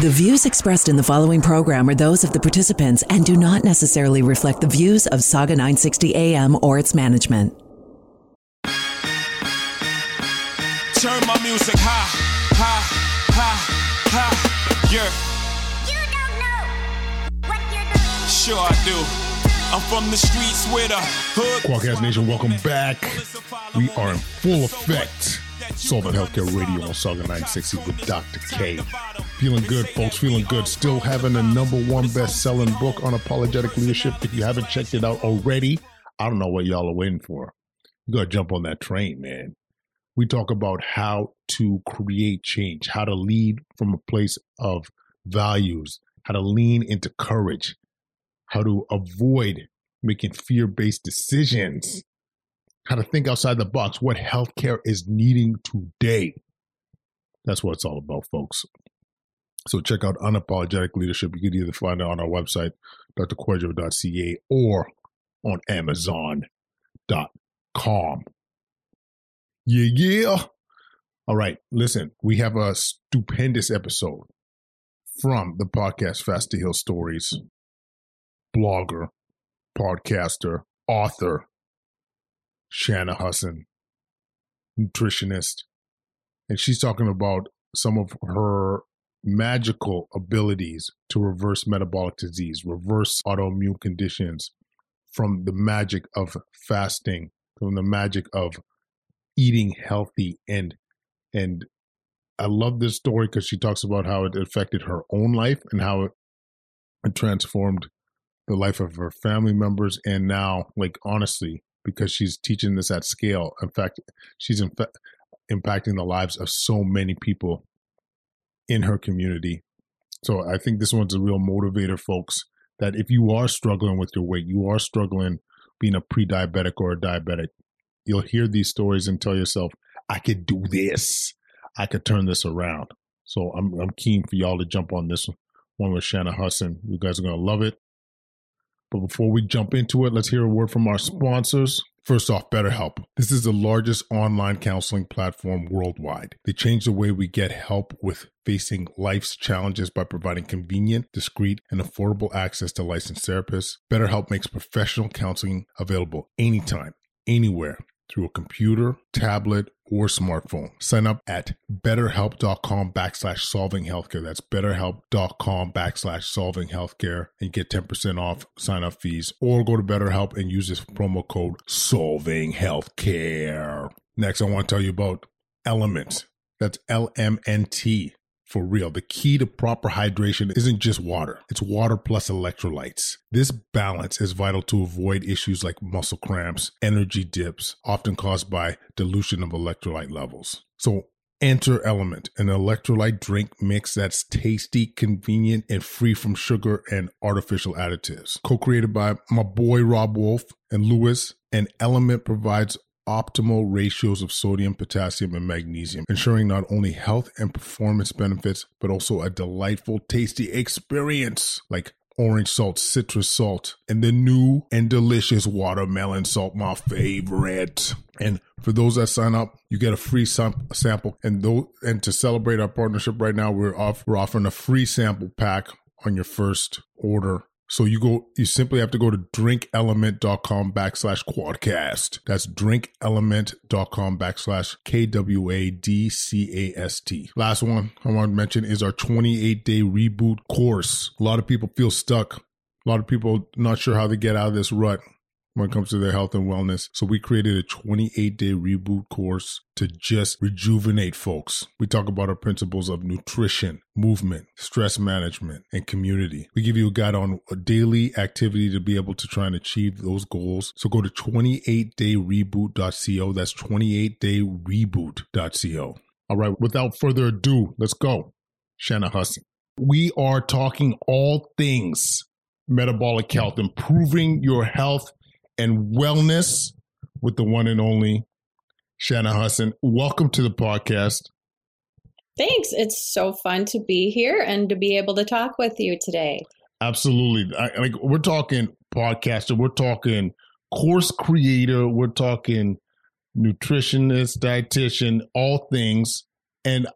The views expressed in the following program are those of the participants and do not necessarily reflect the views of Saga 960 AM or its management. Turn my music high, high, high, high. Yeah. You don't know what you're doing. Sure I do. I'm from the streets with a hood. Kwadcast Nation, welcome back. We are in full effect. Solving Healthcare Radio on Saga 960 with Dr. K. Feeling good, folks. Feeling good. Still having the number one best selling book on apologetic leadership. If you haven't checked it out already, I don't know what y'all are waiting for. You got to jump on that train, man. We talk about how to create change, how to lead from a place of values, how to lean into courage, how to avoid making fear based decisions, how to think outside the box, what healthcare is needing today. That's what it's all about, folks. So check out Unapologetic Leadership. You can either find it on our website, drquedro.ca, or on amazon.com. Yeah, yeah. All right, listen, we have a stupendous episode from the podcast Fast to Heal Stories, blogger, podcaster, author, Shana Hussin, nutritionist. And she's talking about some of her magical abilities to reverse metabolic disease, reverse autoimmune conditions from the magic of fasting, from the magic of eating healthy and and I love this story because she talks about how it affected her own life and how it, it transformed the life of her family members and now like honestly because she's teaching this at scale. In fact she's in impacting the lives of so many people in her community. So i think this one's a real motivator folks that if you are struggling with your weight you are struggling being a pre-diabetic or a diabetic you'll hear these stories and tell yourself i could do this. I could turn this around. So i'm, I'm keen for y'all to jump on this one with shana hussin you guys are going to love it but before we jump into it, let's hear a word from our sponsors. First off, BetterHelp. This is the largest online counseling platform worldwide. They change the way we get help with facing life's challenges by providing convenient, discreet, and affordable access to licensed therapists. BetterHelp makes professional counseling available anytime, anywhere through a computer, tablet, or smartphone. Sign up at betterhelp.com backslash solving healthcare. That's betterhelp.com backslash solving healthcare and get 10% off sign up fees or go to BetterHelp and use this promo code solving healthcare. Next, I want to tell you about Element. That's LMNT for real. The key to proper hydration isn't just water, it's water plus electrolytes. This balance is vital to avoid issues like muscle cramps, energy dips, often caused by dilution of electrolyte levels. So, Enter Element, an electrolyte drink mix that's tasty, convenient, and free from sugar and artificial additives. Co created by my boy Robb Wolf and Lewis, and Element provides optimal ratios of sodium, potassium, and magnesium, ensuring not only health and performance benefits, but also a delightful, tasty experience like orange salt, citrus salt, and the new and delicious watermelon salt, my favorite. And for those that sign up, you get a free sam- sample. And though, and to celebrate our partnership right now, we're off we're offering a free sample pack on your first order So you go, you simply have to go to drinkelement.com backslash kwadcast. That's drinkelement.com backslash K W A D C A S T. Last one I want to mention is our 28 day reboot course. A lot of people feel stuck. A lot of people not sure how to get out of this rut when it comes to their health and wellness. So we created a 28 day reboot course to just rejuvenate folks. We talk about our principles of nutrition, movement, stress management, and community. We give you a guide on a daily activity to be able to try and achieve those goals. So go to 28dayreboot.co. That's 28dayreboot.co. All right, without further ado, let's go. Shana Hussin. We are talking all things metabolic health, improving your health and wellness with the one and only Shana Hussin. Welcome to the podcast. Thanks. It's so fun to be here and to be able to talk with you today. Absolutely. I, like we're talking podcaster, we're talking course creator, we're talking nutritionist, dietitian, all things. And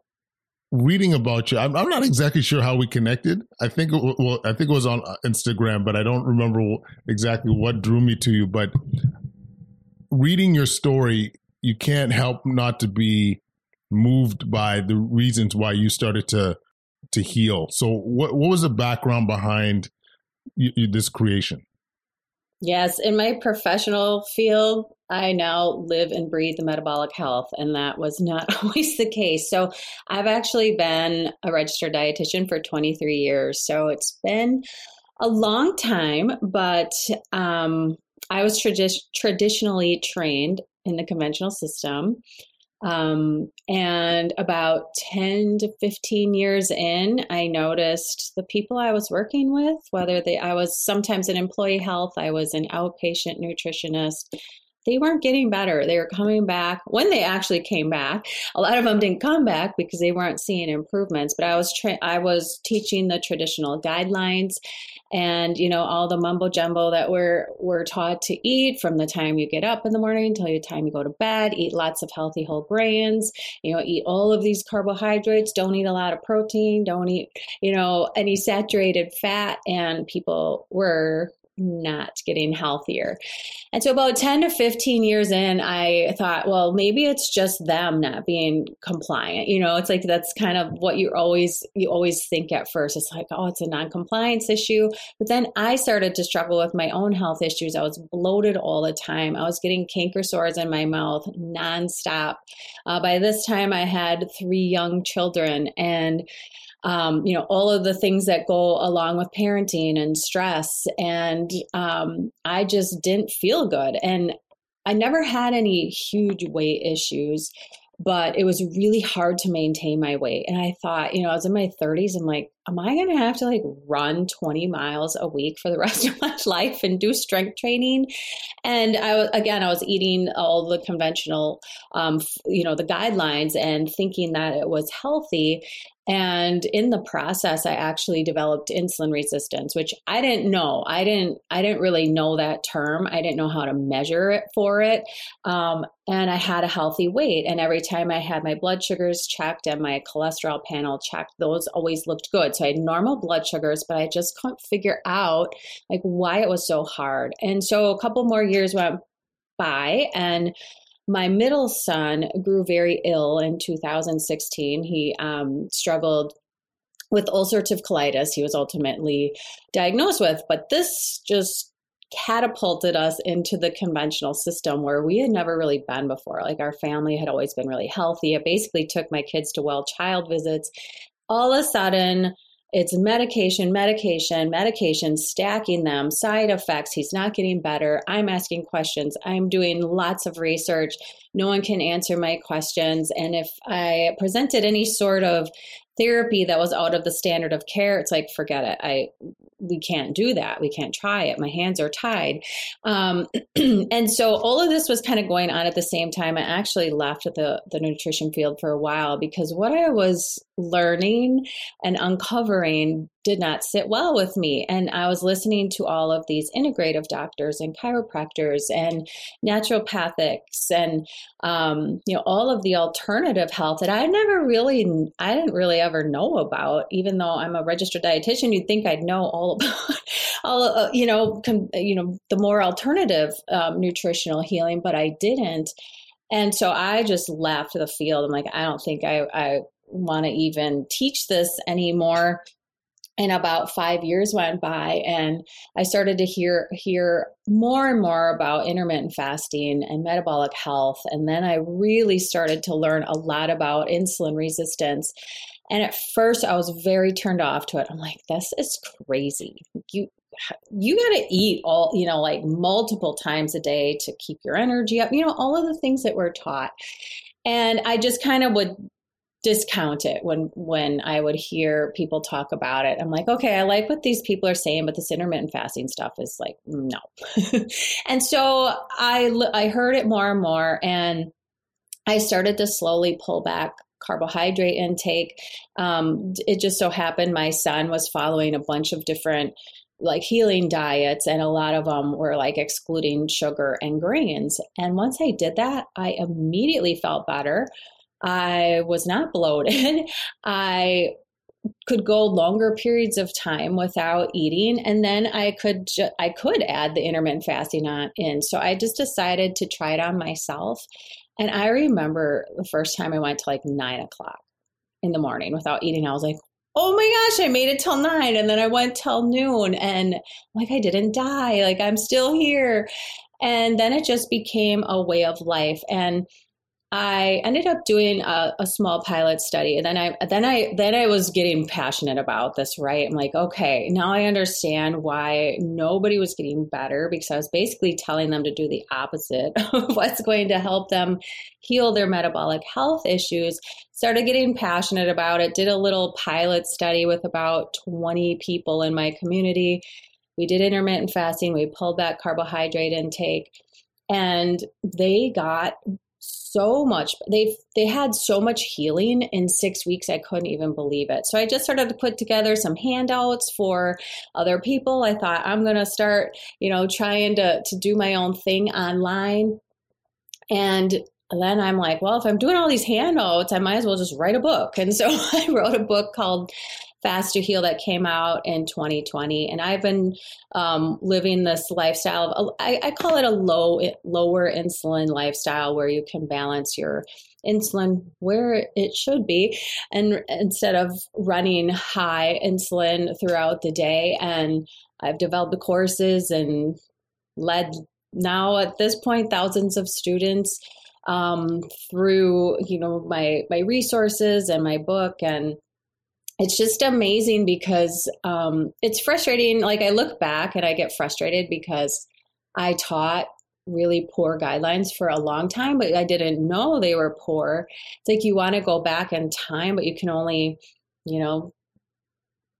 reading about you, I'm, I'm, not exactly sure how we connected. I think well, I think it was on uh, Instagram, but I don't remember exactly what drew me to you. But reading your story, you can't help not to be moved by the reasons why you started to to heal. So, what what was the background behind you, you, this creation? Yes, in my professional field, I now live and breathe the metabolic health, and that was not always the case. So, I've actually been a registered dietitian for 23 years. So, it's been a long time, but um, I was tradi- traditionally trained in the conventional system. Um, and about 10 to 15 years in, I noticed the people I was working with, whether they, I was sometimes in employee health, I was an outpatient nutritionist, they weren't getting better. They were coming back when they actually came back. A lot of them didn't come back because they weren't seeing improvements. But I was tra- I was teaching the traditional guidelines, and you know all the mumbo jumbo that we're we're taught to eat from the time you get up in the morning until the time you go to bed. Eat lots of healthy whole grains. You know, eat all of these carbohydrates. Don't eat a lot of protein. Don't eat you know any saturated fat. And people were not getting healthier. And so, about 10 to 15 years in, I thought, well, maybe it's just them not being compliant. You know, it's like that's kind of what you always you always think at first. It's like, oh, it's a non-compliance issue. But then I started to struggle with my own health issues. I was bloated all the time. I was getting canker sores in my mouth nonstop. Uh, by this time, I had three young children, and um, you know, all of the things that go along with parenting and stress. And um, I just didn't feel good. And I never had any huge weight issues, but it was really hard to maintain my weight. And I thought, you know, I was in my 30s. I'm like, am I going to have to like run 20 miles a week for the rest of my life and do strength training? And I was, again, I was eating all the conventional, um, you know, the guidelines and thinking that it was healthy. And in the process, I actually developed insulin resistance, which I didn't know. I didn't. I didn't really know that term. I didn't know how to measure it for it. Um, and I had a healthy weight. And every time I had my blood sugars checked and my cholesterol panel checked, those always looked good. So I had normal blood sugars, but I just couldn't figure out like why it was so hard. And so a couple more years went by, and my middle son grew very ill in 2016. He um, struggled with ulcerative colitis. He was ultimately diagnosed with, but this just catapulted us into the conventional system where we had never really been before. Like our family had always been really healthy. It basically took my kids to well child visits. All of a sudden, it's medication, medication, medication, stacking them, side effects. He's not getting better. I'm asking questions. I'm doing lots of research. No one can answer my questions. And if I presented any sort of therapy that was out of the standard of care, it's like, forget it. I we can't do that. We can't try it. My hands are tied. Um, and so all of this was kind of going on at the same time. I actually left the, the nutrition field for a while because what I was learning and uncovering did not sit well with me. And I was listening to all of these integrative doctors and chiropractors and naturopathics and, um, you know, all of the alternative health that I never really, I didn't really ever know about, even though I'm a registered dietitian, you'd think I'd know all all about all uh, you know com- you know the more alternative um, nutritional healing but i didn't. And so i just left the field. I'm like i don't think i i want to even teach this anymore. And about five years went by and i started to hear hear more and more about intermittent fasting and metabolic health. And then i really started to learn a lot about insulin resistance and at first i was very turned off to it i'm like this is crazy you you got to eat all you know like multiple times a day to keep your energy up you know all of the things that we're taught and i just kind of would discount it when when I would hear people talk about it. I'm like, okay, I like what these people are saying, but this intermittent fasting stuff is like no. and so I I heard it more and more, and I started to slowly pull back carbohydrate intake. Um, it just so happened my son was following a bunch of different like healing diets and a lot of them were like excluding sugar and grains and once i did that i immediately felt better I was not bloated. I could go longer periods of time without eating and then i could ju- i could add the intermittent fasting on in so i just decided to try it on myself and i remember the first time i went to like nine o'clock in the morning without eating i was like oh my gosh i made it till nine and then i went till noon and like i didn't die like i'm still here. And then it just became a way of life and I ended up doing a, a, small pilot study, and then I then I then I was getting passionate about this. Right, I'm like, okay, now I understand why nobody was getting better because I was basically telling them to do the opposite of what's going to help them heal their metabolic health issues. Started getting passionate about it. Did a little pilot study with about 20 people in my community. We did intermittent fasting. We pulled back carbohydrate intake and they got so much they've they had so much healing in six weeks i couldn't even believe it. So i just started to put together some handouts for other people. I thought i'm going to start you know trying to to do my own thing online. And then I'm like, well, if I'm doing all these handouts, I might as well just write a book. And so I wrote a book called Fast to Heal that came out in 2020, and I've been um, living this lifestyle of I, I call it a low lower insulin lifestyle where you can balance your insulin where it should be and instead of running high insulin throughout the day and i've developed the courses and led now at this point thousands of students um, through you know my my resources and my book and it's just amazing because um, it's frustrating. Like I look back and I get frustrated because I taught really poor guidelines for a long time, but I didn't know they were poor. It's like you want to go back in time, but you can only, you know,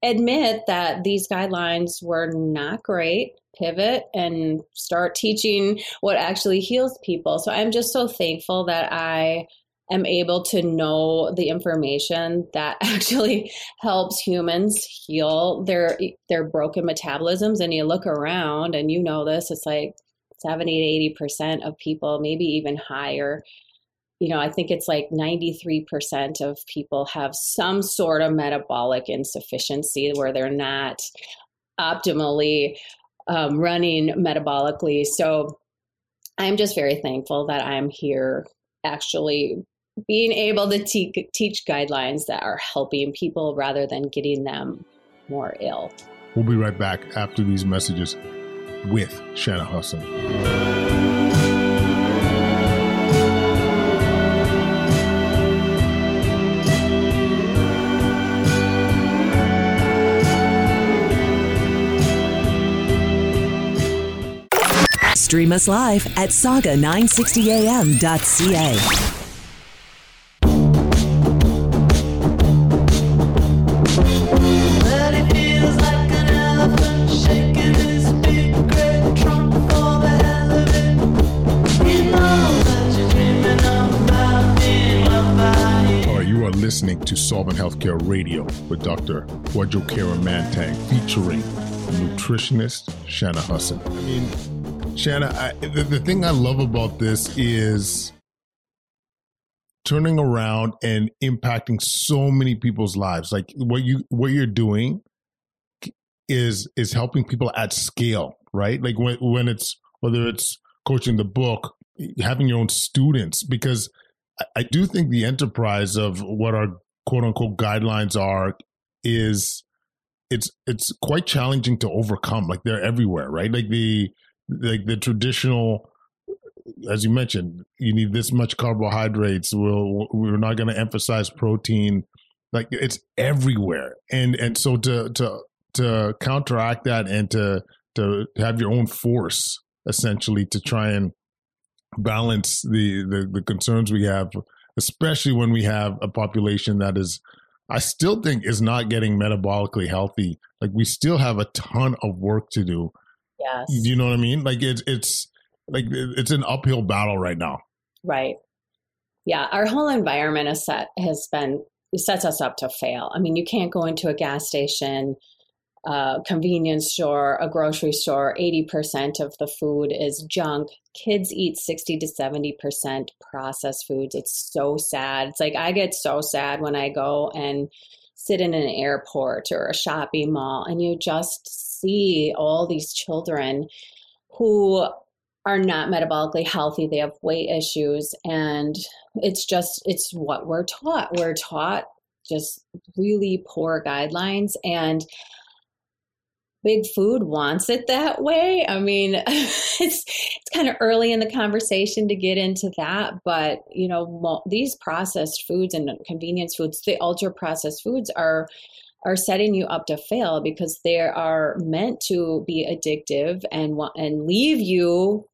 admit that these guidelines were not great, pivot and start teaching what actually heals people. So I'm just so thankful that I am able to know the information that actually helps humans heal their their broken metabolisms. And you look around and you know this it's like 70 to 80% of people maybe even higher. You know i think it's like 93% of people have some sort of metabolic insufficiency where they're not optimally um, running metabolically. So i'm just very thankful that i'm here actually being able to te- teach guidelines that are helping people rather than getting them more ill. We'll be right back after these messages with Shana Hussin. Stream us live at saga960am.ca. to Healthcare Radio with Dr. Kwadwo Kyeremanteng featuring nutritionist Shana Hussin. I mean, Shana, I, the, the thing I love about this is turning around and impacting so many people's lives. Like what you what you're doing is is helping people at scale, right? Like when when it's whether it's coaching the book, having your own students, because I, I do think the enterprise of what our quote unquote guidelines are is it's it's quite challenging to overcome. Like they're everywhere, right? Like the like the traditional as you mentioned, you need this much carbohydrates. We'll, we're not going to emphasize protein. Like it's everywhere, and and so to to to counteract that and to to have your own force essentially to try and balance the the, the concerns we have, especially when we have a population that is I still think is not getting metabolically healthy. Like we still have a ton of work to do. Yes. You know what I mean? Like it's it's like it's an uphill battle right now. Right. Yeah, our whole environment is set has been sets us up to fail. I mean, you can't go into a gas station, a convenience store, a grocery store. Eighty percent of the food is junk. Kids eat sixty to seventy percent processed foods. It's so sad. It's like I get so sad when I go and sit in an airport or a shopping mall, and you just see all these children who are not metabolically healthy they have weight issues and it's just it's what we're taught we're taught just really poor guidelines and big food wants it that way. I mean it's it's kind of early in the conversation to get into that but you know these processed foods and convenience foods the ultra processed foods are are setting you up to fail because they are meant to be addictive and and leave you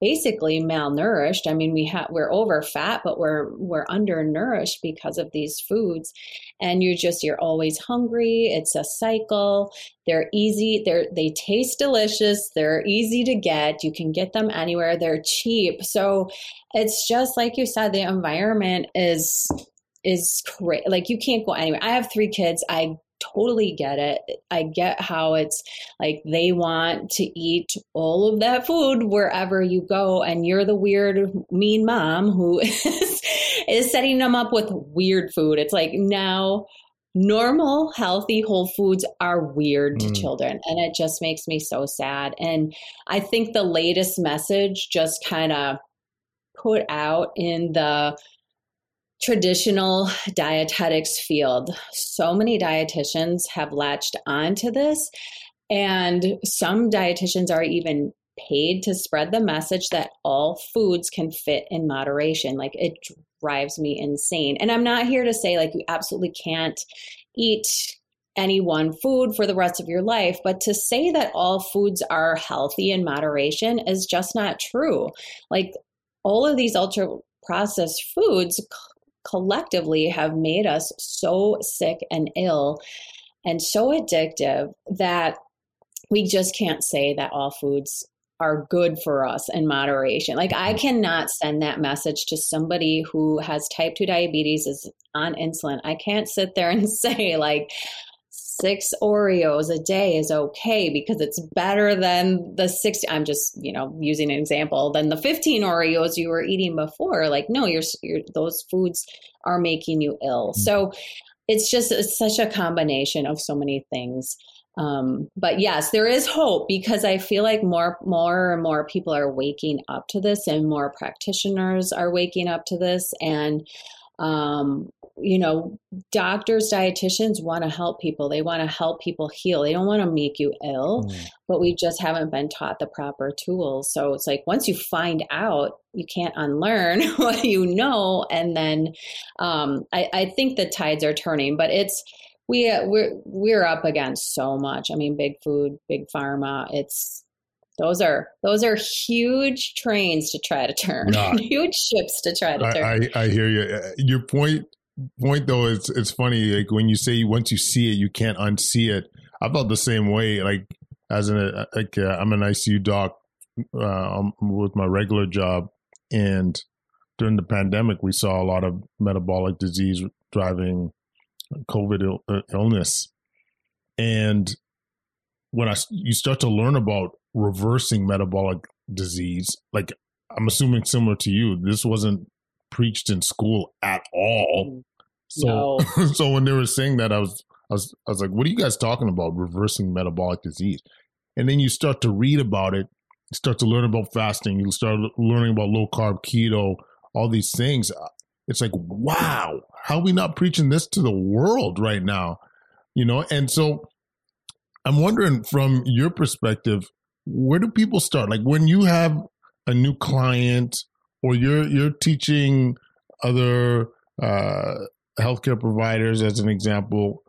basically malnourished. I mean, we have we're over fat, but we're we're undernourished because of these foods. And you're just you're always hungry. It's a cycle. They're easy. They're they taste delicious. They're easy to get. You can get them anywhere. They're cheap. So it's just like you said, the environment is is great. Like you can't go anywhere. I have three kids. I totally get it. I get how it's like they want to eat all of that food wherever you go, and you're the weird, mean mom who is, is setting them up with weird food. It's like now normal, healthy whole foods are weird to mm. children, and it just makes me so sad. And I think the latest message just kind of put out in the traditional dietetics field. So many dietitians have latched onto this, and some dietitians are even paid to spread the message that all foods can fit in moderation. Like it drives me insane. And I'm not here to say like you absolutely can't eat any one food for the rest of your life, but to say that all foods are healthy in moderation is just not true. Like all of these ultra processed foods collectively have made us so sick and ill and so addictive that we just can't say that all foods are good for us in moderation. Like I mm. cannot send that message to somebody who has type 2 diabetes is on insulin. I can't sit there and say like six Oreos a day is okay because it's better than the 60 I'm just, you know, using an example than the 15 Oreos you were eating before. Like no, you're, you're those foods are making you ill. Mm-hmm. So it's just it's such a combination of so many things. Um, but yes, there is hope because I feel like more, more and more people are waking up to this, and more practitioners are waking up to this, and um, you know, doctors, dietitians want to help people. They want to help people heal. They don't want to make you ill, mm. but we just haven't been taught the proper tools. So it's like once you find out, you can't unlearn what you know. And then um, I, I think the tides are turning, but it's, we, we're, we're up against so much. I mean, big food, big pharma. It's, those are those are huge trains to try to turn, huge ships to try to turn. I, I, I hear you. Uh, your point point though is it's funny like when you say once you see it you can't unsee it i felt the same way like as an like uh, i'm an icu doc uh, with my regular job and during the pandemic we saw a lot of metabolic disease driving covid Ill- uh, illness and when i you start to learn about reversing metabolic disease like i'm assuming similar to you this wasn't preached in school at all. Mm. So, no. so when they were saying that, I was I was I was like, what are you guys talking about? Reversing metabolic disease. And then you start to read about it, you start to learn about fasting, you start learning about low carb keto, all these things. Uh, it's like, wow, how are we not preaching this to the world right now? You know, and so I'm wondering from your perspective, where do people start? Like when you have a new client or you're you're teaching other uh, healthcare providers as an example,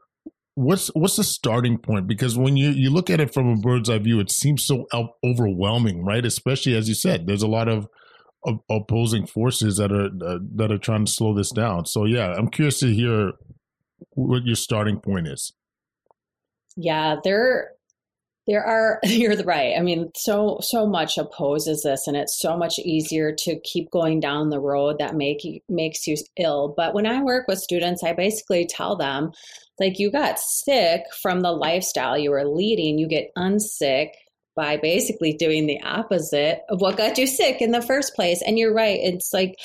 what's what's the starting point? Because when you you look at it from a bird's eye view, it seems so overwhelming, right? Especially as you said, there's a lot of, opposing forces that are uh, that are trying to slow this down. So yeah, I'm curious to hear what your starting point is. Yeah, there there are you're right. I mean, so so much opposes this and it's so much easier to keep going down the road that make makes you ill. But when I work with students, I basically tell them like you got sick from the lifestyle you were leading, you get unsick by basically doing the opposite of what got you sick in the first place. And you're right, it's like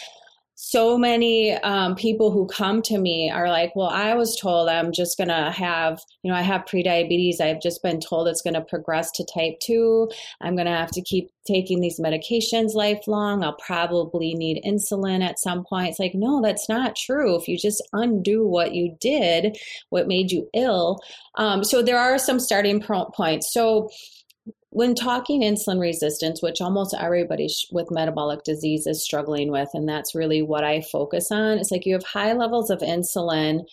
so many um, people who come to me are like, well, I was told I'm just going to have, you know, I have prediabetes. I've just been told it's going to progress to type two. I'm going to have to keep taking these medications lifelong. I'll probably need insulin at some point. It's like, no, that's not true. If you just undo what you did, what made you ill. Um, so there are some starting points. So, when talking insulin resistance, which almost everybody with metabolic disease is struggling with, and that's really what I focus on, it's like you have high levels of insulin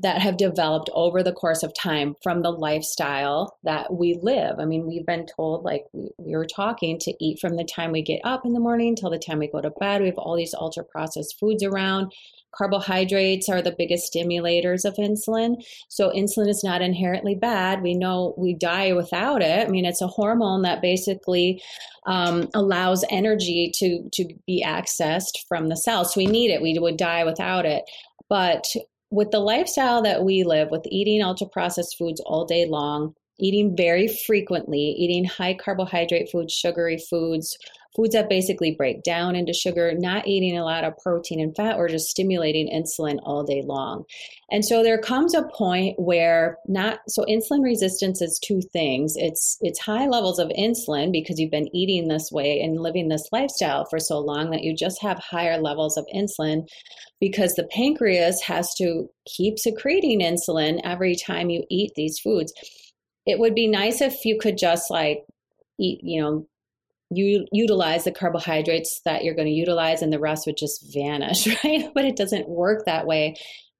that have developed over the course of time from the lifestyle that we live. I mean, we've been told, like we, we were talking, to eat from the time we get up in the morning till the time we go to bed. We have all these ultra processed foods around. Carbohydrates are the biggest stimulators of insulin. So, insulin is not inherently bad. We know we die without it. I mean, it's a hormone that basically um, allows energy to, to be accessed from the cells. So, we need it. We would die without it. But with the lifestyle that we live, with eating ultra processed foods all day long, eating very frequently, eating high carbohydrate foods, sugary foods, foods that basically break down into sugar, not eating a lot of protein and fat, or just stimulating insulin all day long. And so there comes a point where not so insulin resistance is two things. It's it's high levels of insulin because you've been eating this way and living this lifestyle for so long that you just have higher levels of insulin because the pancreas has to keep secreting insulin every time you eat these foods. It would be nice if you could just like eat, you know, you utilize the carbohydrates that you're going to utilize and the rest would just vanish, right? But it doesn't work that way.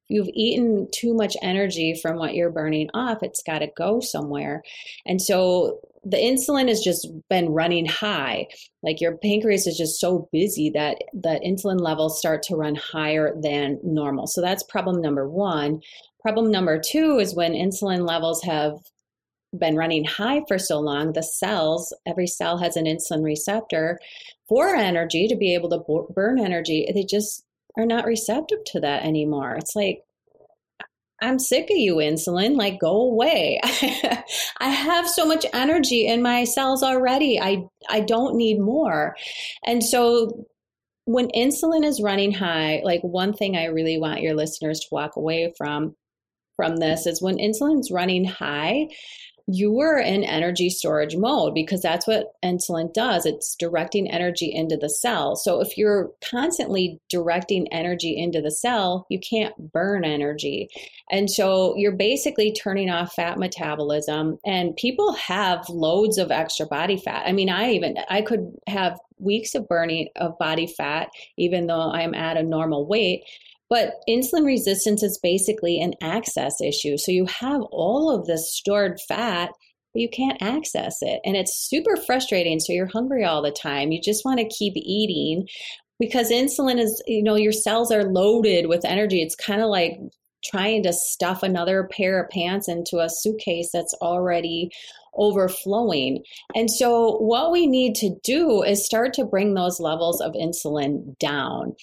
You've eaten too much energy from what you're burning off, it's got to go somewhere. And so the insulin has just been running high. Like your pancreas is just so busy that the insulin levels start to run higher than normal. So that's problem number one. Problem number two is when insulin levels have been running high for so long, the cells, every cell has an insulin receptor for energy to be able to burn energy. They just are not receptive to that anymore. It's like, I'm sick of you, insulin. Like, go away. I have so much energy in my cells already. I, I don't need more. And so, when insulin is running high, like one thing I really want your listeners to walk away from from this is when insulin's running high, you are in energy storage mode because that's what insulin does. It's directing energy into the cell. So if you're constantly directing energy into the cell, you can't burn energy. And so you're basically turning off fat metabolism and people have loads of extra body fat. I mean, I even I could have weeks of burning of body fat even though I'm at a normal weight but insulin resistance is basically an access issue. So you have all of this stored fat, but you can't access it. And it's super frustrating. So you're hungry all the time. You just want to keep eating because insulin is, you know, your cells are loaded with energy. It's kind of like trying to stuff another pair of pants into a suitcase that's already overflowing. And so, what we need to do is start to bring those levels of insulin down.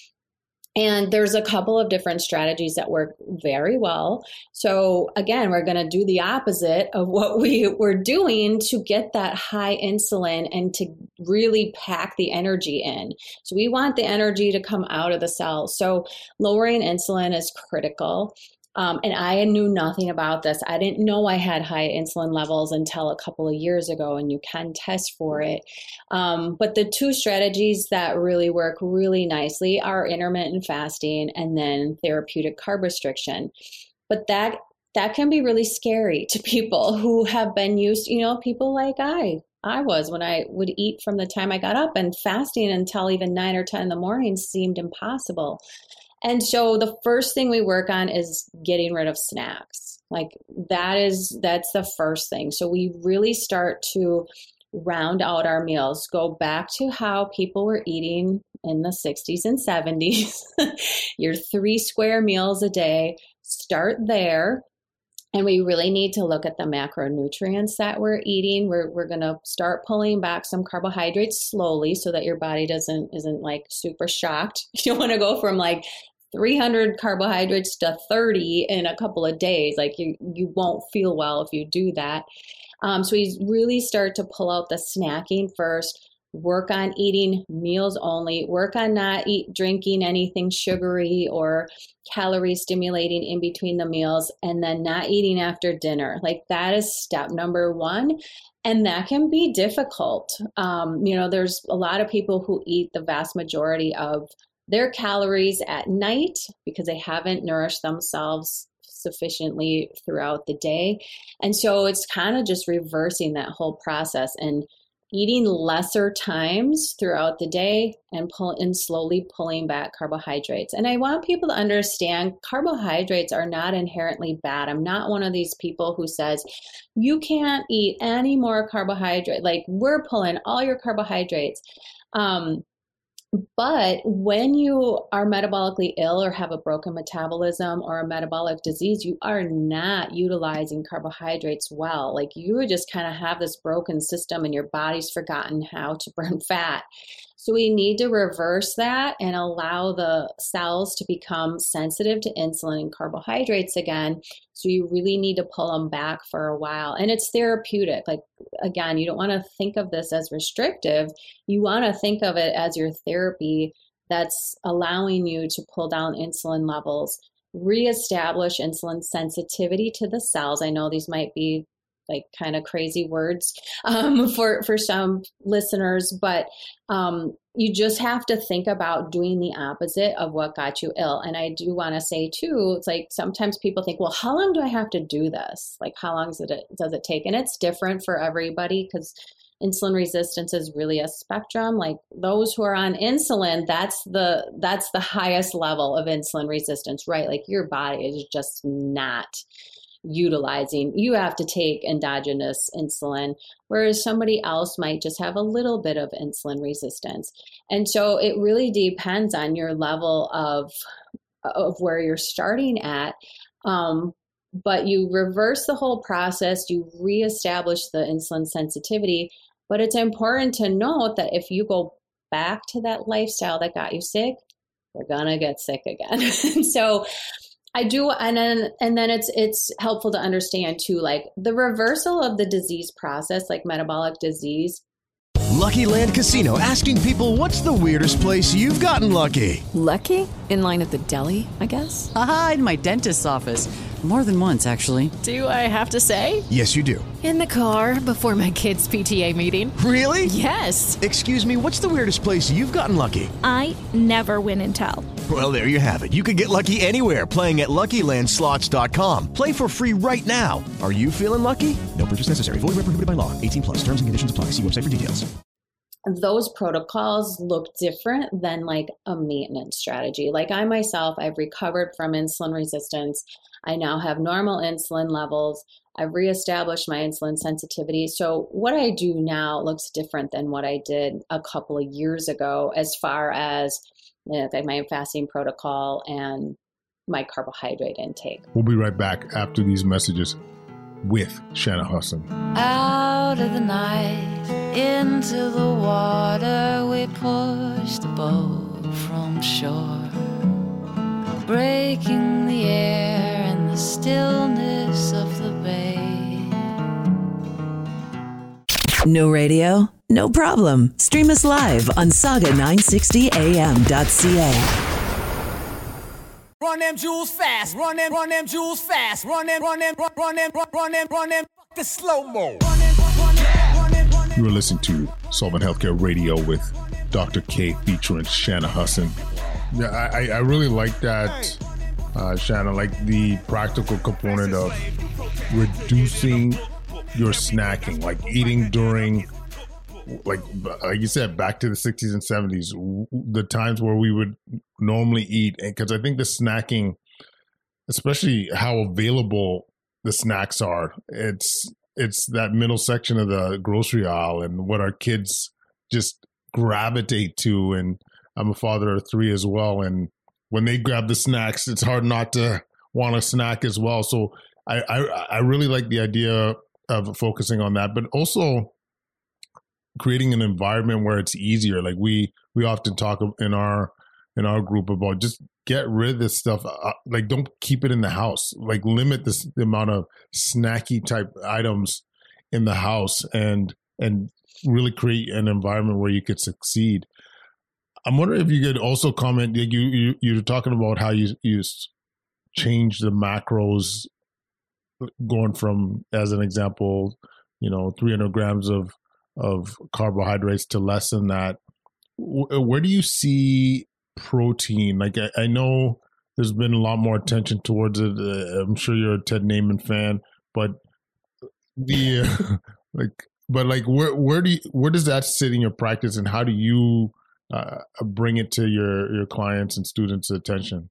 And there's a couple of different strategies that work very well. So, again, we're going to do the opposite of what we were doing to get that high insulin and to really pack the energy in. So, we want the energy to come out of the cell. So, lowering insulin is critical. Um, and I knew nothing about this. I didn't know I had high insulin levels until a couple of years ago, and you can test for it. Um, but the two strategies that really work really nicely are intermittent fasting and then therapeutic carb restriction. But that that can be really scary to people who have been used, you know, people like I I was when I would eat from the time I got up and fasting until even nine or 10 in the morning seemed impossible. And so the first thing we work on is getting rid of snacks. Like that is, that's the first thing. So we really start to round out our meals, go back to how people were eating in the 60s and 70s, your three square meals a day. Start there and we really need to look at the macronutrients that we're eating we're, we're going to start pulling back some carbohydrates slowly so that your body doesn't isn't like super shocked you don't want to go from like 300 carbohydrates to 30 in a couple of days. Like you you won't feel well if you do that. Um, so we really start to pull out the snacking first. Work on eating meals only. Work on not eat drinking anything sugary or calorie stimulating in between the meals and then not eating after dinner. Like that is step number one and that can be difficult. Um, you know there's a lot of people who eat the vast majority of their calories at night because they haven't nourished themselves sufficiently throughout the day and so it's kind of just reversing that whole process and eating lesser times throughout the day and pull and slowly pulling back carbohydrates. And I want people to understand carbohydrates are not inherently bad. I'm not one of these people who says you can't eat any more carbohydrate. Like we're pulling all your carbohydrates. Um, but when you are metabolically ill or have a broken metabolism or a metabolic disease, you are not utilizing carbohydrates well. Like you just kind of have this broken system and your body's forgotten how to burn fat. So we need to reverse that and allow the cells to become sensitive to insulin and carbohydrates again. So you really need to pull them back for a while. And it's therapeutic. Like, again, you don't want to think of this as restrictive. You want to think of it as your therapy that's allowing you to pull down insulin levels reestablish insulin sensitivity to the cells. I know these might be like kind of crazy words um, for for some listeners, but um, you just have to think about doing the opposite of what got you ill. And I do want to say too, it's like sometimes people think, well, how long do I have to do this? Like, how long does it does it take? And it's different for everybody because insulin resistance is really a spectrum like those who are on insulin that's the that's the highest level of insulin resistance right like your body is just not utilizing. You have to take endogenous insulin, whereas somebody else might just have a little bit of insulin resistance. And so it really depends on your level of of where you're starting at. Um, but you reverse the whole process, you reestablish the insulin sensitivity. But it's important to note that if you go back to that lifestyle that got you sick, you're gonna get sick again. so I do, and then and then it's it's helpful to understand too, like the reversal of the disease process, like metabolic disease. Lucky Land Casino asking people, "What's the weirdest place you've gotten lucky?" Lucky in line at the deli, I guess. Aha, in my dentist's office. More than once, actually. Do I have to say? Yes, you do. In the car before my kids' PTA meeting. Really? Yes. Excuse me, what's the weirdest place you've gotten lucky? I never win and tell. Well, there you have it. You can get lucky anywhere playing at LuckyLandSlots.com. Play for free right now. Are you feeling lucky? No purchase necessary. Void where prohibited by law. 18 plus. Terms and conditions apply. See website for details. Those protocols look different than like a maintenance strategy. Like I myself, I've recovered from insulin resistance. I now have normal insulin levels. I've reestablished my insulin sensitivity. So, what I do now looks different than what I did a couple of years ago as far as you know, my fasting protocol and my carbohydrate intake. We'll be right back after these messages with Shana Hussin. Out of the night, into the water, we pushed the boat from shore, breaking the air and the stillness of the bay. No radio? No problem. Stream us live on saga960am.ca. Run them jewels fast, run them, run them jewels fast, run them, run them, run, run them, run, run them, run them, fuck the slow mo. You are listening to Solving Healthcare Radio with Dr. K featuring Shana Hussin. Yeah, I, I really like that, uh, Shana, like the practical component of reducing your snacking, like eating during, like like you said, back to the 60s and 70s, the times where we would normally eat. Because I think the snacking, especially how available the snacks are, it's it's that middle section of the grocery aisle and what our kids just gravitate to. And I'm a father of three as well, and when they grab the snacks, it's hard not to want a snack as well. So I I, I really like the idea of focusing on that, but also creating an environment where it's easier. Like we we often talk in our in our group about just get rid of this stuff. Uh, like don't keep it in the house. Like limit this the amount of snacky type items in the house and and really create an environment where you could succeed. I'm wondering if you could also comment. You you you're talking about how you you change the macros, going from as an example, you know, 300 grams of of carbohydrates to less than that. Where do you see protein? Like I, I know there's been a lot more attention towards it. Uh, I'm sure you're a Ted Naiman fan, but the uh, like, but like, where where do you, where does that sit in your practice, and how do you uh, bring it to your your clients and students' attention?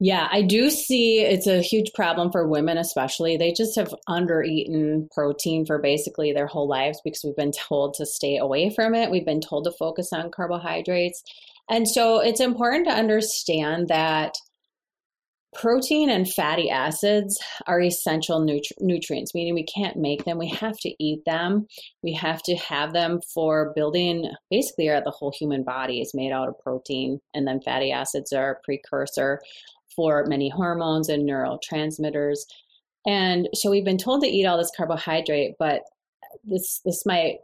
Yeah, I do see it's a huge problem for women, especially. They just have under-eaten protein for basically their whole lives because we've been told to stay away from it. We've been told to focus on carbohydrates. And so it's important to understand that protein and fatty acids are essential nutri- nutrients, meaning we can't make them. We have to eat them. We have to have them for building basically, uh, the whole human body is made out of protein, and then fatty acids are a precursor for many hormones and neurotransmitters. And so we've been told to eat all this carbohydrate, but this this might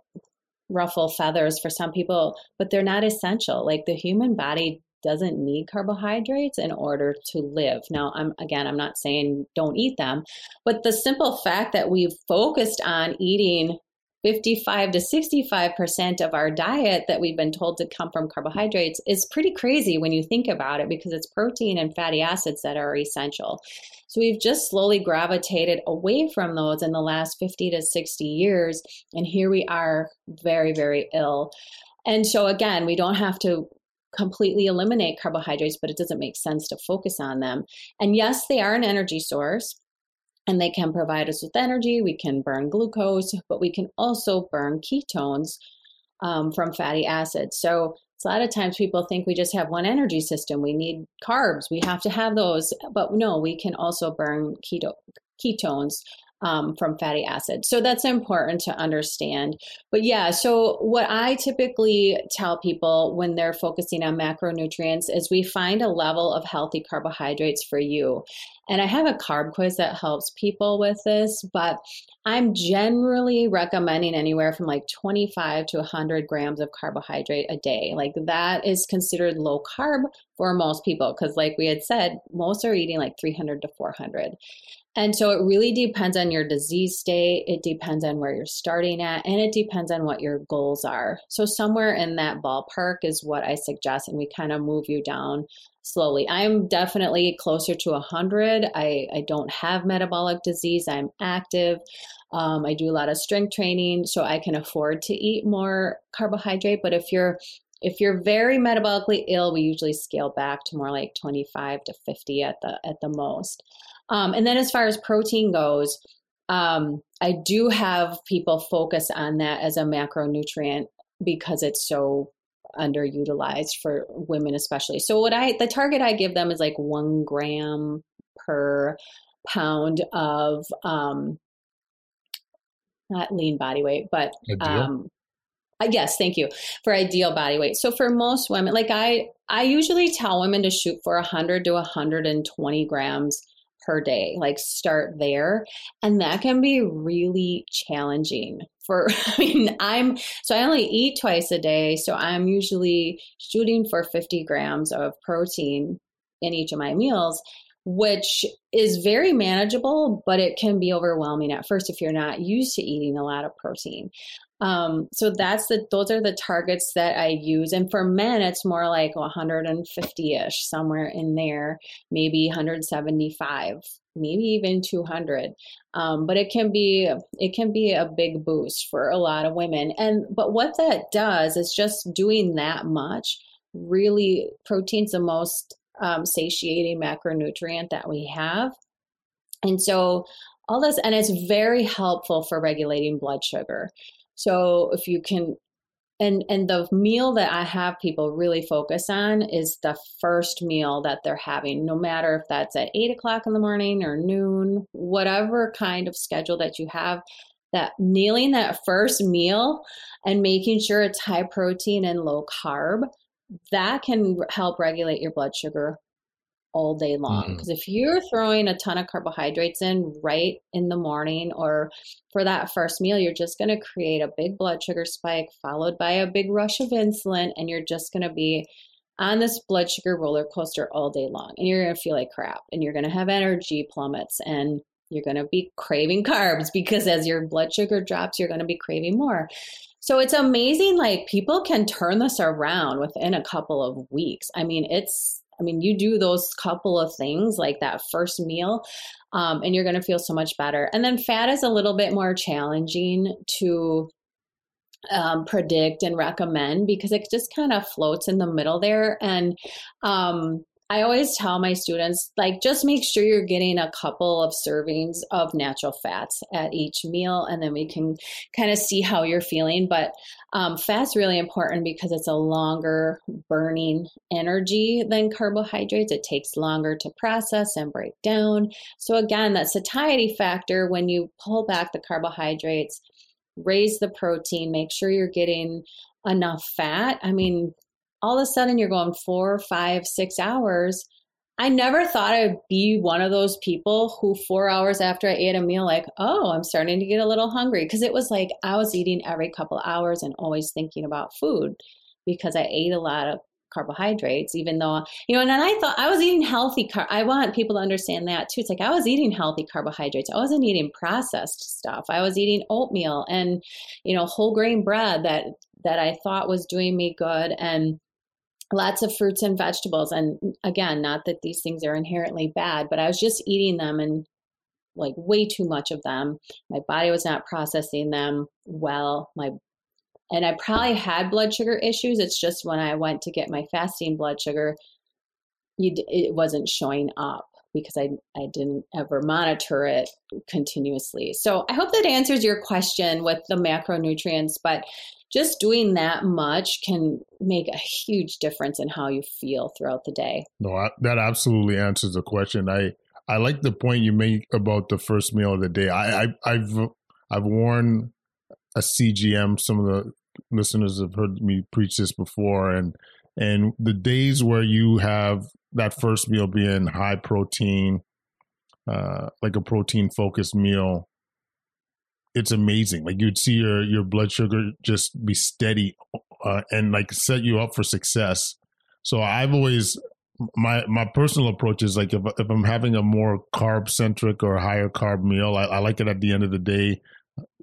ruffle feathers for some people, but they're not essential. Like the human body doesn't need carbohydrates in order to live. Now, I'm again, I'm not saying don't eat them, but the simple fact that we've focused on eating 55 to 65% of our diet that we've been told to come from carbohydrates is pretty crazy when you think about it because it's protein and fatty acids that are essential. So we've just slowly gravitated away from those in the last 50 to 60 years. And here we are very, very ill. And so, again, we don't have to completely eliminate carbohydrates, but it doesn't make sense to focus on them. And yes, they are an energy source and they can provide us with energy. We can burn glucose, but we can also burn ketones um, from fatty acids. So a lot of times people think we just have one energy system. We need carbs. We have to have those. But no, we can also burn keto, ketones um, from fatty acids. So that's important to understand. But yeah, so what I typically tell people when they're focusing on macronutrients is we find a level of healthy carbohydrates for you. And I have a carb quiz that helps people with this, but I'm generally recommending anywhere from like 25 to 100 grams of carbohydrate a day. Like that is considered low carb for most people because, like we had said, most are eating like 300 to 400. And so it really depends on your disease state. It depends on where you're starting at, and it depends on what your goals are. So, somewhere in that ballpark is what I suggest, and we kind of move you down slowly. I'm definitely closer to 100. I, I don't have metabolic disease, I'm active. Um, I do a lot of strength training, so I can afford to eat more carbohydrate. But if you're if you're very metabolically ill, we usually scale back to more like 25 to 50 at the at the most. Um, and then as far as protein goes, um, I do have people focus on that as a macronutrient because it's so underutilized for women especially. So what I the target I give them is like one gram per pound of um not lean body weight, but um uh, yes, thank you for ideal body weight. So for most women, like I I usually tell women to shoot for 100 to 120 grams per day like start there. And that can be really challenging for i mean i'm so i only eat twice a day so i'm usually shooting for 50 grams of protein in each of my meals which is very manageable, but it can be overwhelming at first if you're not used to eating a lot of protein. Um, so that's the those are the targets that I use. And for men, it's more like 150-ish, somewhere in there, maybe 175, maybe even 200. Um, but it can be it can be a big boost for a lot of women. And but what that does is just doing that much really protein's the most um, satiating macronutrient that we have. And so all this, and it's very helpful for regulating blood sugar. So if you can, and and the meal that I have people really focus on is the first meal that they're having, no matter if that's at eight o'clock in the morning or noon, whatever kind of schedule that you have. That nailing that first meal and making sure it's high protein and low carb that can help regulate your blood sugar all day long. Because mm-hmm. if you're throwing a ton of carbohydrates in right in the morning or for that first meal, you're just going to create a big blood sugar spike followed by a big rush of insulin, and you're just going to be on this blood sugar roller coaster all day long. And you're going to feel like crap, and you're going to have energy plummets, and you're going to be craving carbs because as your blood sugar drops, you're going to be craving more. So it's amazing, like people can turn this around within a couple of weeks. I mean, it's, I mean, you do those couple of things like that first meal, um, and you're going to feel so much better. And then fat is a little bit more challenging to um, predict and recommend because it just kind of floats in the middle there. And um, I always tell my students, like, just make sure you're getting a couple of servings of natural fats at each meal, and then we can kind of see how you're feeling. But um, fat's really important because it's a longer burning energy than carbohydrates. It takes longer to process and break down. So, again, that satiety factor, when you pull back the carbohydrates, raise the protein, make sure you're getting enough fat. I mean, all of a sudden you're going four, five, six hours. I never thought I'd be one of those people who four hours after I ate a meal, like, oh, I'm starting to get a little hungry. Cause it was like I was eating every couple hours and always thinking about food because I ate a lot of carbohydrates, even though, you know, and I thought I was eating healthy. Car- I want people to understand that too. It's like I was eating healthy carbohydrates. I wasn't eating processed stuff. I was eating oatmeal and, you know, whole grain bread that, that I thought was doing me good. And, lots of fruits and vegetables. And mm, again, not that these things are inherently bad, but I was just eating them and like way too much of them. My body was not processing them well. My and I probably had blood sugar issues. It's just when I went to get my fasting blood sugar, it wasn't showing up because I, I didn't ever monitor it continuously. So I hope that answers your question with the macronutrients. But just doing that much can make a huge difference in how you feel throughout the day. No, I, that absolutely answers the question. I I like the point you make about the first meal of the day. I, I have I've worn a CGM. Some of the listeners have heard me preach this before, and and the days where you have that first meal being high protein, uh, like a protein focused meal, it's amazing. Like you'd see your your blood sugar just be steady uh, and like set you up for success. So I've always my my personal approach is like if if I'm having a more carb centric or higher carb meal, I, I, like it at the end of the day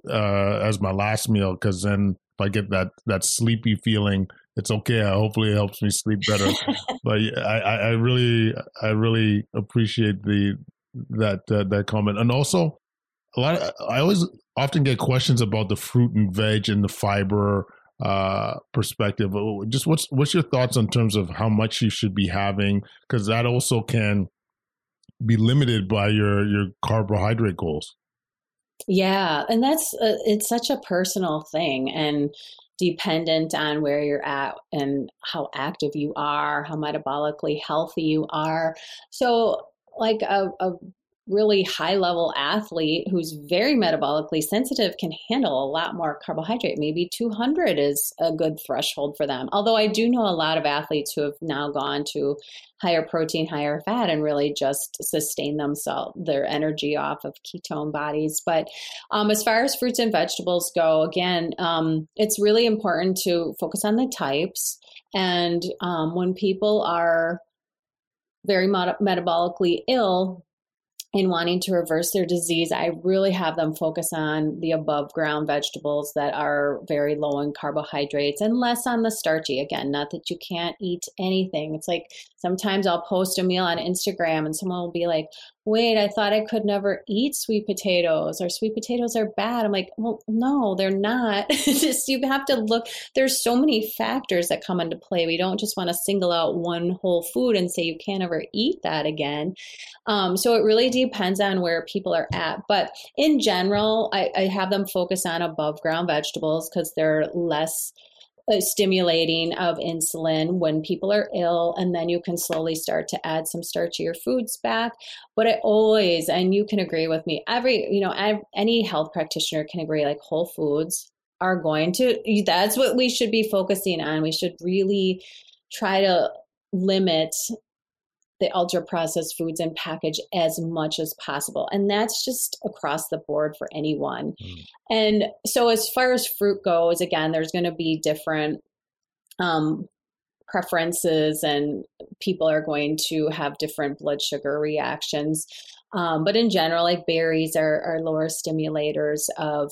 uh, as my last meal because then if I get that that sleepy feeling, it's okay. Hopefully, it helps me sleep better. but I, I really I really appreciate the that uh, that comment and also a lot of, I always often get questions about the fruit and veg and the fiber uh, perspective. Just what's what's your thoughts in terms of how much you should be having? Because that also can be limited by your your carbohydrate goals. Yeah, and that's uh, it's such a personal thing and dependent on where you're at and how active you are, how metabolically healthy you are. So like a, a really high level athlete who's very metabolically sensitive can handle a lot more carbohydrate. Maybe 200 is a good threshold for them. Although I do know a lot of athletes who have now gone to higher protein, higher fat, and really just sustain themselves, their energy off of ketone bodies. But um, as far as fruits and vegetables go, again, um, it's really important to focus on the types. And um, when people are very metabolically ill in wanting to reverse their disease, I really have them focus on the above ground vegetables that are very low in carbohydrates and less on the starchy. Again, not that you can't eat anything. It's like sometimes I'll post a meal on Instagram and someone will be like, wait, I thought I could never eat sweet potatoes or sweet potatoes are bad. I'm like, well, no, they're not. just you have to look. There's so many factors that come into play. We don't just want to single out one whole food and say you can't ever eat that again. Um, so it really depends on where people are at. But in general, I, I have them focus on above ground vegetables because they're less stimulating of insulin when people are ill and then you can slowly start to add some starchier foods back. But i always and you can agree with me every you know any health practitioner can agree like whole foods are going to that's what we should be focusing on. We should really try to limit the ultra processed foods and package as much as possible. And that's just across the board for anyone. Mm. And so, as far as fruit goes, again, there's going to be different um, preferences, and people are going to have different blood sugar reactions. Um, but in general, like berries are, are lower stimulators of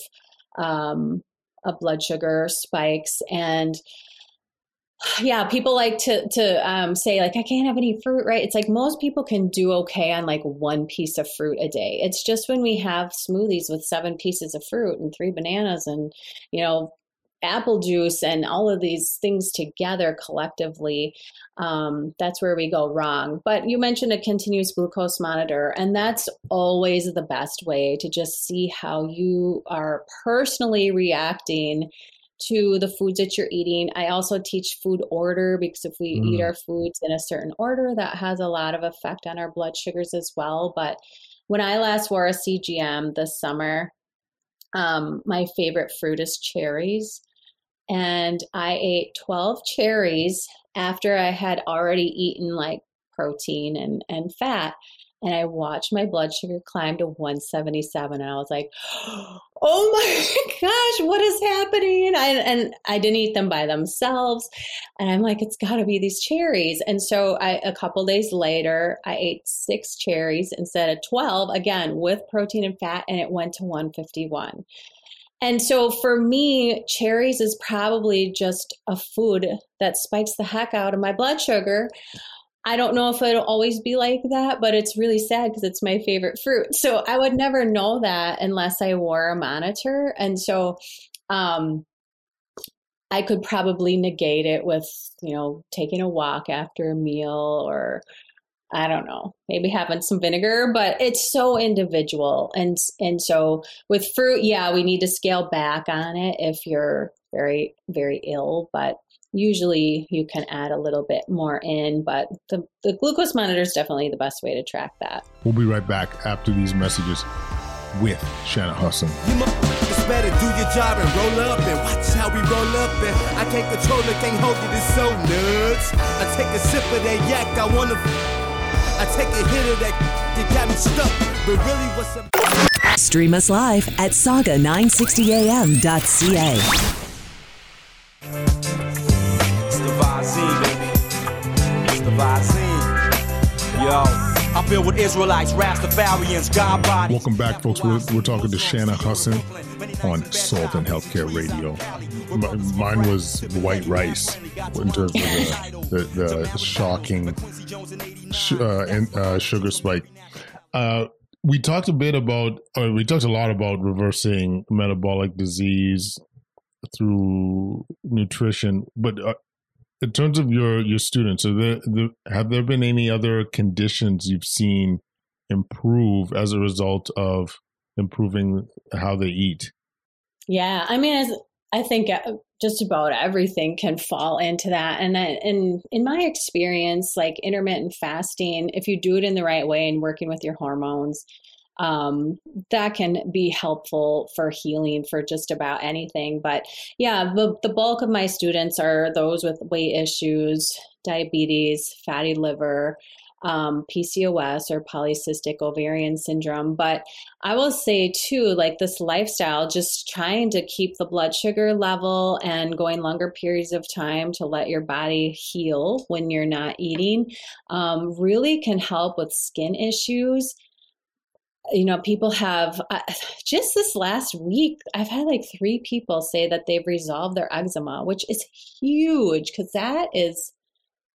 um, of blood sugar spikes and yeah people like to to um, say like i can't have any fruit right? It's like most people can do okay on like one piece of fruit a day. It's just when we have smoothies with seven pieces of fruit and three bananas and you know apple juice and all of these things together collectively um, that's where we go wrong. But you mentioned a continuous glucose monitor and that's always the best way to just see how you are personally reacting to the foods that you're eating. I also teach food order because if we mm. eat our foods in a certain order, that has a lot of effect on our blood sugars as well. But when I last wore a CGM this summer, um, my favorite fruit is cherries. And I ate 12 cherries after I had already eaten like protein and, and fat and I watched my blood sugar climb to 177 and I was like, "Oh my gosh, what is happening?" I, and I didn't eat them by themselves. And I'm like, "It's got to be these cherries." And so I a couple days later, I ate 6 cherries instead of 12 again with protein and fat and it went to 151. And so for me, cherries is probably just a food that spikes the heck out of my blood sugar. I don't know if it'll always be like that, but it's really sad because it's my favorite fruit. So I would never know that unless I wore a monitor. And so um, I could probably negate it with, you know, taking a walk after a meal or I don't know, maybe having some vinegar, but it's so individual. And and so with fruit, yeah, we need to scale back on it if you're very very ill, but usually you can add a little bit more in, but the, the glucose monitor is definitely the best way to track that. We'll be right back after these messages with Shana Hussin. It's better do your job and roll up and watch how we roll up and I can't control it, can't hold it, it's so nuts. I take a sip of that yak, I wanna I take a hit of that you got me stuck, but really what's up? Stream us live at saga960am.ca. Yo. I feel with Israelites, Rastafarians, God bodies. Welcome back, folks. We're, we're talking to Shana Hussin on Solving Healthcare Radio. mine was white rice in terms of the, the, the shocking sh- uh, and, uh, sugar spike. Uh, we talked a bit about, or we talked a lot about reversing metabolic disease through nutrition, but uh, in terms of your your students, there, have there been any other conditions you've seen improve as a result of improving how they eat? Yeah, I mean, I think uh, just about everything can fall into that, and and in my experience, like intermittent fasting, if you do it in the right way and working with your hormones, um, that can be helpful for healing for just about anything. But yeah, the, the bulk of my students are those with weight issues, diabetes, fatty liver. um, PCOS or polycystic ovarian syndrome. But I will say too, like this lifestyle, just trying to keep the blood sugar level and going longer periods of time to let your body heal when you're not eating um, really can help with skin issues you know, people have uh, just this last week, I've had like three people say that they've resolved their eczema, which is huge because that is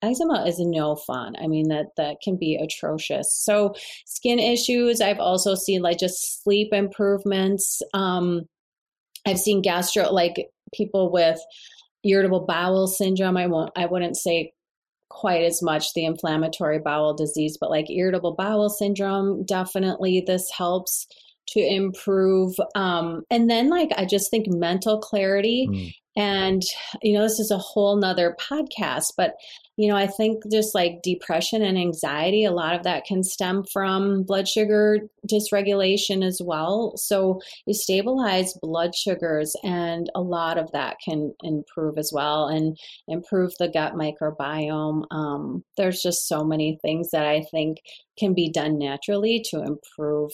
eczema is no fun. I mean that that can be atrocious. So skin issues, I've also seen like just sleep improvements. Um, I've seen gastro like people with irritable bowel syndrome. I won't I wouldn't say quite as much the inflammatory bowel disease, but like irritable bowel syndrome, definitely this helps to improve. Um, and then, like, I just think mental clarity. Mm. And, you know, this is a whole nother podcast, but you know, I think just like depression and anxiety, a lot of that can stem from blood sugar dysregulation as well. So you stabilize blood sugars, and a lot of that can improve as well and improve the gut microbiome. Um, there's just so many things that I think can be done naturally to improve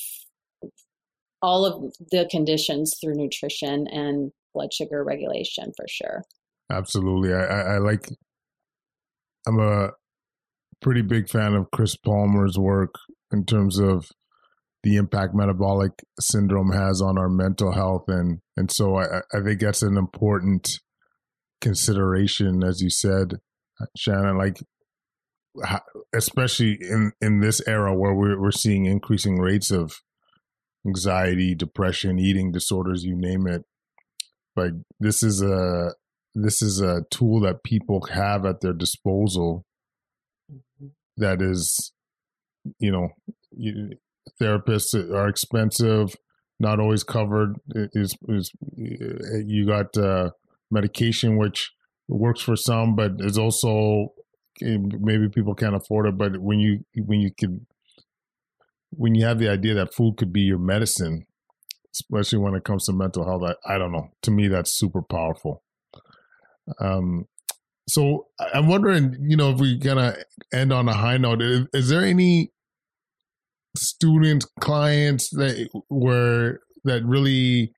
all of the conditions through nutrition and blood sugar regulation for sure. Absolutely. I, I like I'm a pretty big fan of Chris Palmer's work in terms of the impact metabolic syndrome has on our mental health. And and so I, I think that's an important consideration as you said Shannon like especially in in this era where we're we're seeing increasing rates of anxiety depression eating disorders you name it. Like this is a this is a tool that people have at their disposal mm-hmm. that is you know you, therapists are expensive not always covered is, is you got uh, medication which works for some but is also eh, maybe people can't afford it but when you when you can when you have the idea that food could be your medicine especially when it comes to mental health I, I don't know to me that's super powerful um, so I'm wondering, you know, if we kind of end on a high note, is, is, there any students, clients that were that really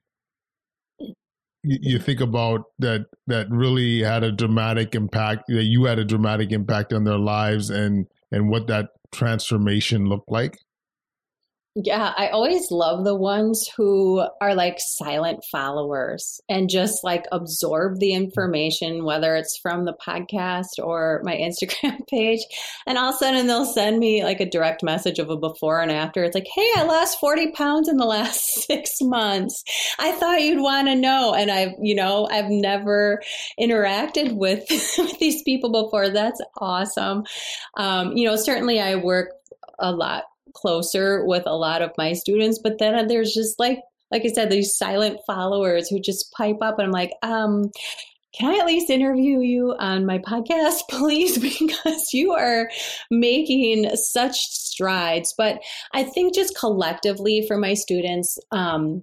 you think about that that really had a dramatic impact that you had a dramatic impact on their lives and and what that transformation looked like yeah, I always love the ones who are like silent followers and just like absorb the information, whether it's from the podcast or my Instagram page. And all of a sudden they'll send me like a direct message of a before and after. It's like, hey, I lost 40 pounds in the last six months. I thought you'd want to know. And I've, you know, I've never interacted with, with these people before. That's awesome. Um, you know, certainly I work a lot closer with a lot of my students. But then there's just like, like I said, these silent followers who just pipe up and I'm like, um, can I at least interview you on my podcast, please? Because you are making such strides. But I think just collectively for my students, um,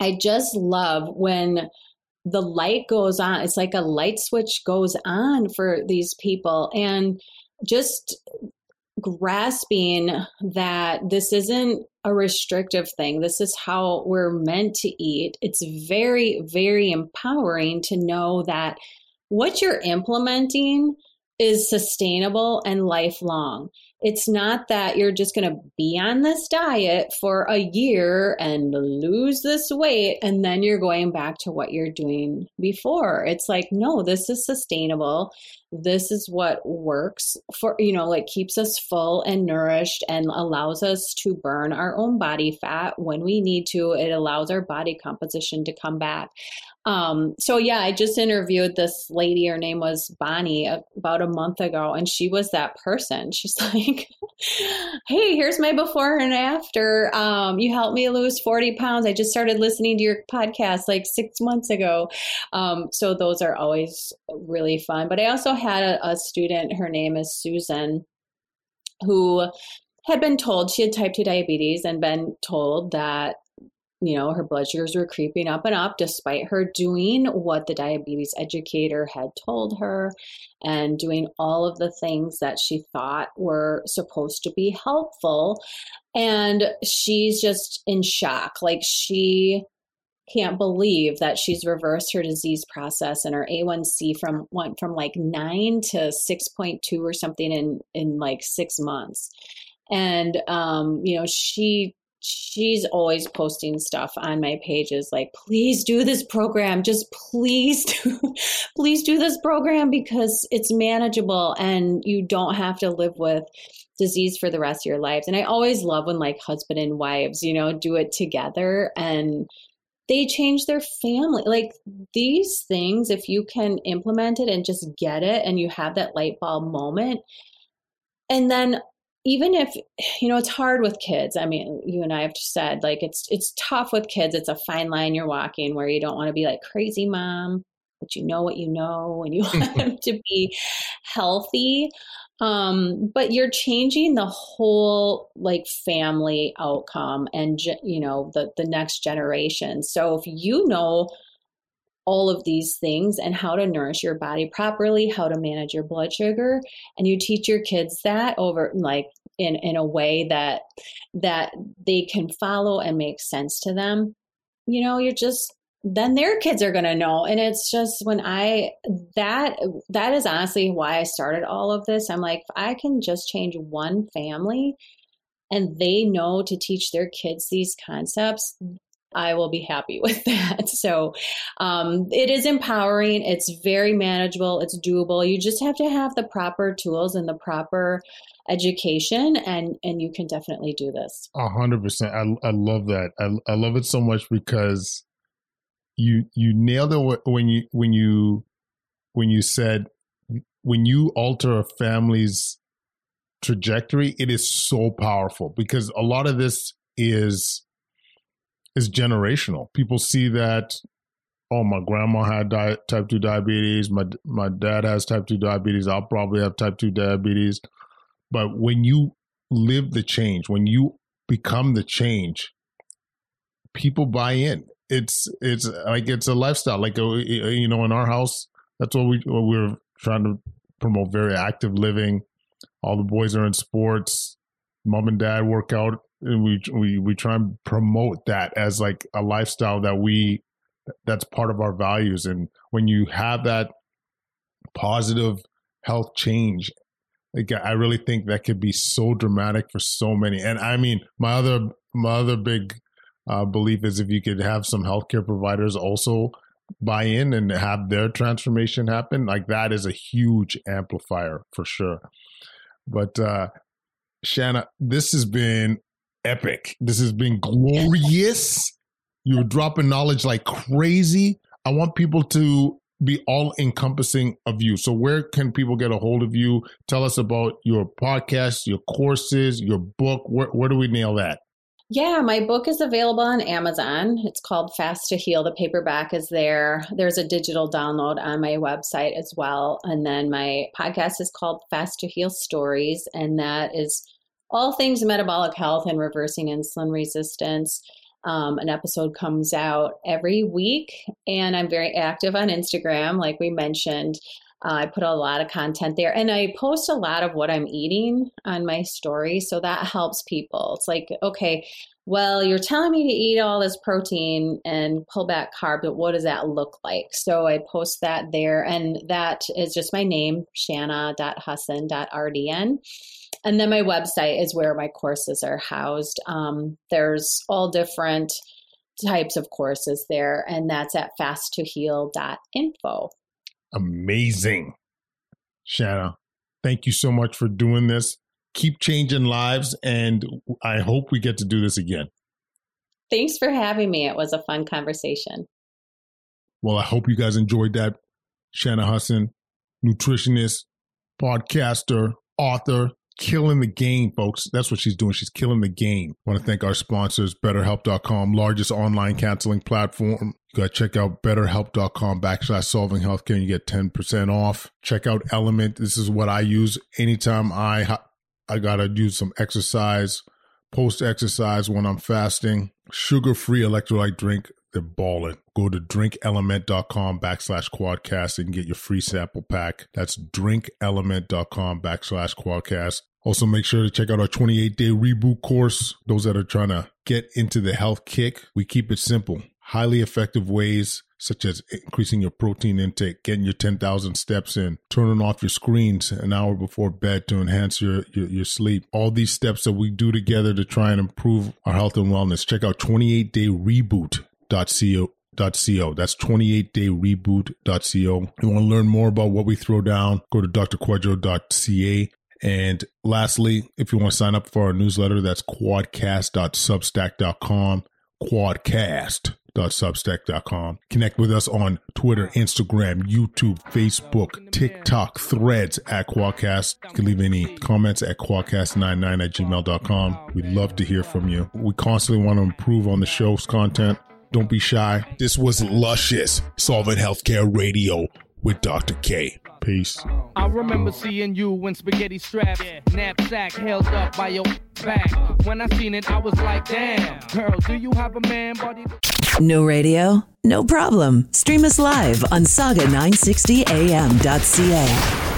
I just love when the light goes on. It's like a light switch goes on for these people. And just grasping that this isn't a restrictive thing. This is how we're meant to eat. It's very, very empowering to know that what you're implementing is sustainable and lifelong. It's not that you're just going to be on this diet for a year and lose this weight and then you're going back to what you're doing before. It's like, no, this is sustainable. This is what works for, you know, like keeps us full and nourished and allows us to burn our own body fat when we need to. It allows our body composition to come back. Um, so yeah, I just interviewed this lady. Her name was Bonnie about a month ago, and she was that person. She's like, "Hey, here's my before and after. Um, you helped me lose 40 pounds. I just started listening to your podcast like six months ago. Um, so those are always really fun. But I also had a, a student. Her name is Susan, who had been told she had type 2 diabetes and been told that you know, her blood sugars were creeping up and up despite her doing what the diabetes educator had told her and doing all of the things that she thought were supposed to be helpful. And she's just in shock. Like she can't believe that she's reversed her disease process and her A1C from went from like 9 to 6.2 or something in in like 6 months. And um you know, she she's always posting stuff on my pages like please do this program. Just please do please do this program because it's manageable and you don't have to live with disease for the rest of your lives. And i always love when like husband and wives you know do it together and they change their family. Like these things if you can implement it and just get it and you have that light bulb moment and then even if you know it's hard with kids. I mean you and i have said like it's it's tough with kids. It's a fine line you're walking where you don't want to be like crazy mom but you know what you know and you want them to be healthy. Um, but you're changing the whole like family outcome and you know the the next generation. So if you know all of these things and how to nourish your body properly, how to manage your blood sugar, and you teach your kids that over like in in a way that that they can follow and make sense to them. You know, you're just then their kids are going to know. And it's just when i that that is honestly why i started all of this. I'm like i can just change one family and they know to teach their kids these concepts I will be happy with that. So um, it is empowering. It's very manageable. It's doable. You just have to have the proper tools and the proper education, and and you can definitely do this. A hundred percent. I I love that. I I love it so much because you you nailed it when you when you when you said when you alter a family's trajectory, it is so powerful because a lot of this is is generational. People see that, oh, my grandma had di- type 2 diabetes, my, my dad has type 2 diabetes, I'll probably have type 2 diabetes. But when you live the change, when you become the change, people buy in. It's it's like it's a lifestyle. Like uh, you know, in our house, that's what we what we're trying to promote. Very active living. All the boys are in sports. Mom and dad work out we we we try and promote that as like a lifestyle that we that's part of our values. And when you have that positive health change like i really think that could be so dramatic for so many. And i mean my other my other big uh, belief is if you could have some healthcare providers also buy in and have their transformation happen like that is a huge amplifier for sure. But uh shana this has been epic. This has been glorious. You're dropping knowledge like crazy. I want people to be all encompassing of you. So, where can people get a hold of you? Tell us about your podcast, your courses, your book. Where, where do we nail that? Yeah, my book is available on Amazon. It's called Fast to Heal. The paperback is there. There's a digital download on my website as well. And then my podcast is called Fast to Heal Stories, and that is all things metabolic health and reversing insulin resistance. Um, an episode comes out every week, and I'm very active on Instagram, like we mentioned. Uh, I put a lot of content there, and I post a lot of what I'm eating on my story, so that helps people. It's like, okay, well, you're telling me to eat all this protein and pull back carb, but what does that look like? So I post that there, and that is just my name, shana.hussin.rdn. And then my website is where my courses are housed. Um, there's all different types of courses there, and that's at fasttoheal.info. Amazing. Shana, thank you so much for doing this. Keep changing lives, and I hope we get to do this again. Thanks for having me. It was a fun conversation. Well, I hope you guys enjoyed that. Shana Hussin, nutritionist, podcaster, author, killing the game, folks. That's what she's doing. She's killing the game. I want to thank our sponsors, BetterHelp.com, largest online counseling platform. You got to check out BetterHelp.com backslash solving healthcare and you get 10% off. Check out LMNT. This is what I use anytime I, I got to do some exercise, post exercise when I'm fasting. Sugar free electrolyte drink. They're balling. Go to drinklmnt.com backslash kwadcast and get your free sample pack. That's drinklmnt.com backslash kwadcast. Also, make sure to check out our 28 day reboot course. Those that are trying to get into the health kick, we keep it simple. Highly effective ways such as increasing your protein intake, getting your 10,000 steps in, turning off your screens an hour before bed to enhance your, your, your, sleep. All these steps that we do together to try and improve our health and wellness. Check out 28dayreboot.co. .co. That's 28dayreboot.co. You want to learn more about what we throw down, go to drquadro.ca. And lastly, if you want to sign up for our newsletter, that's kwadcast.substack.com. kwadcast.substack.com. Connect with us on Twitter, Instagram, YouTube, Facebook, TikTok, threads at Kwadcast. You can leave any comments at kwadcast99 at gmail.com. We'd love to hear from you. We constantly want to improve on the show's content. Don't be shy. This was Luscious Solving Healthcare Radio with Dr. K. Peace. I remember seeing you in spaghetti straps, knapsack held up by your back. When I seen it, I was like, damn, girl, do you have a man body? No radio? No problem. Stream us live on saga960am.ca.